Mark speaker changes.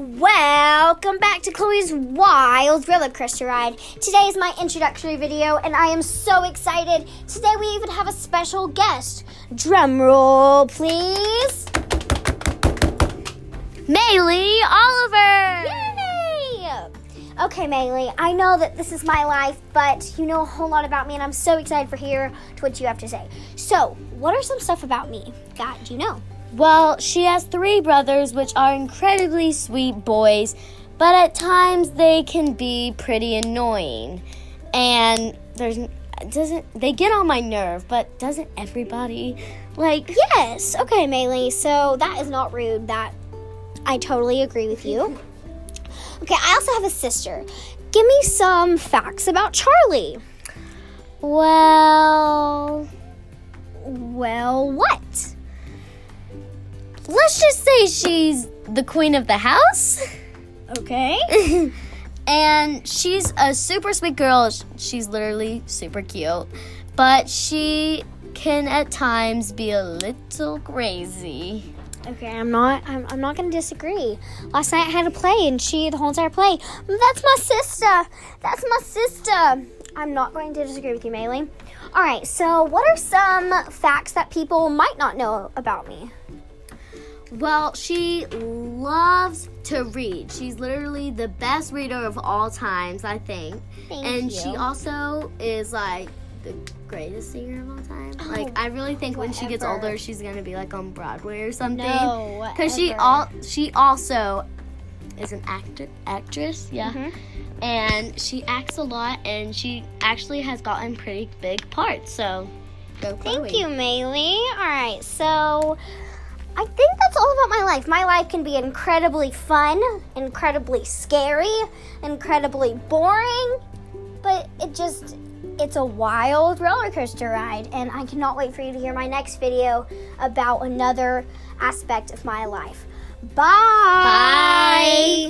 Speaker 1: Welcome back to Chloe's Wild Roller Coaster Ride. Today is my introductory video, and I am so excited. Today we even have a special guest. Drum roll, please.
Speaker 2: Maylee Oliver.
Speaker 1: Yay! Okay, Maylee, I know that this is my life, but you know a whole lot about me, and I'm so excited for hear to what you have to say. So, what are some stuff about me that you know?
Speaker 2: Well, she has three brothers, which are incredibly sweet boys, but at times they can be pretty annoying. And there's doesn't they get on my nerve, but doesn't everybody? Like
Speaker 1: Yes. Okay, Maylee. So that is not rude. That I totally agree with you. Okay, I also have a sister. Give me some facts about Charlie.
Speaker 2: well,
Speaker 1: Well?
Speaker 2: Let's just say she's the queen of the house.
Speaker 1: Okay.
Speaker 2: and she's a super sweet girl. She's literally super cute, but she can at times be a little crazy.
Speaker 1: Okay, I'm not. I'm, I'm not gonna disagree. Last night I had a play, and she the whole entire play. That's my sister. That's my sister. I'm not going to disagree with you, Maylee. All right. So, what are some facts that people might not know about me?
Speaker 2: Well, she loves to read. She's literally the best reader of all times, I think.
Speaker 1: Thank
Speaker 2: and
Speaker 1: you.
Speaker 2: she also is like the greatest singer of all time. like I really think when she gets
Speaker 1: Oh,
Speaker 2: older, she's gonna be like on Broadway or something.
Speaker 1: No,
Speaker 2: because she
Speaker 1: whatever.
Speaker 2: all she also is an actor actress. Yeah.
Speaker 1: Mhm.
Speaker 2: And she acts a lot, and she actually has gotten pretty big parts. So, go
Speaker 1: Thank you, Maylee. All right, so I think life. My life can be incredibly fun, incredibly scary, incredibly boring, but it just it's a wild roller coaster ride and I cannot wait for you to hear my next video about another aspect of my life. Bye.
Speaker 2: Bye.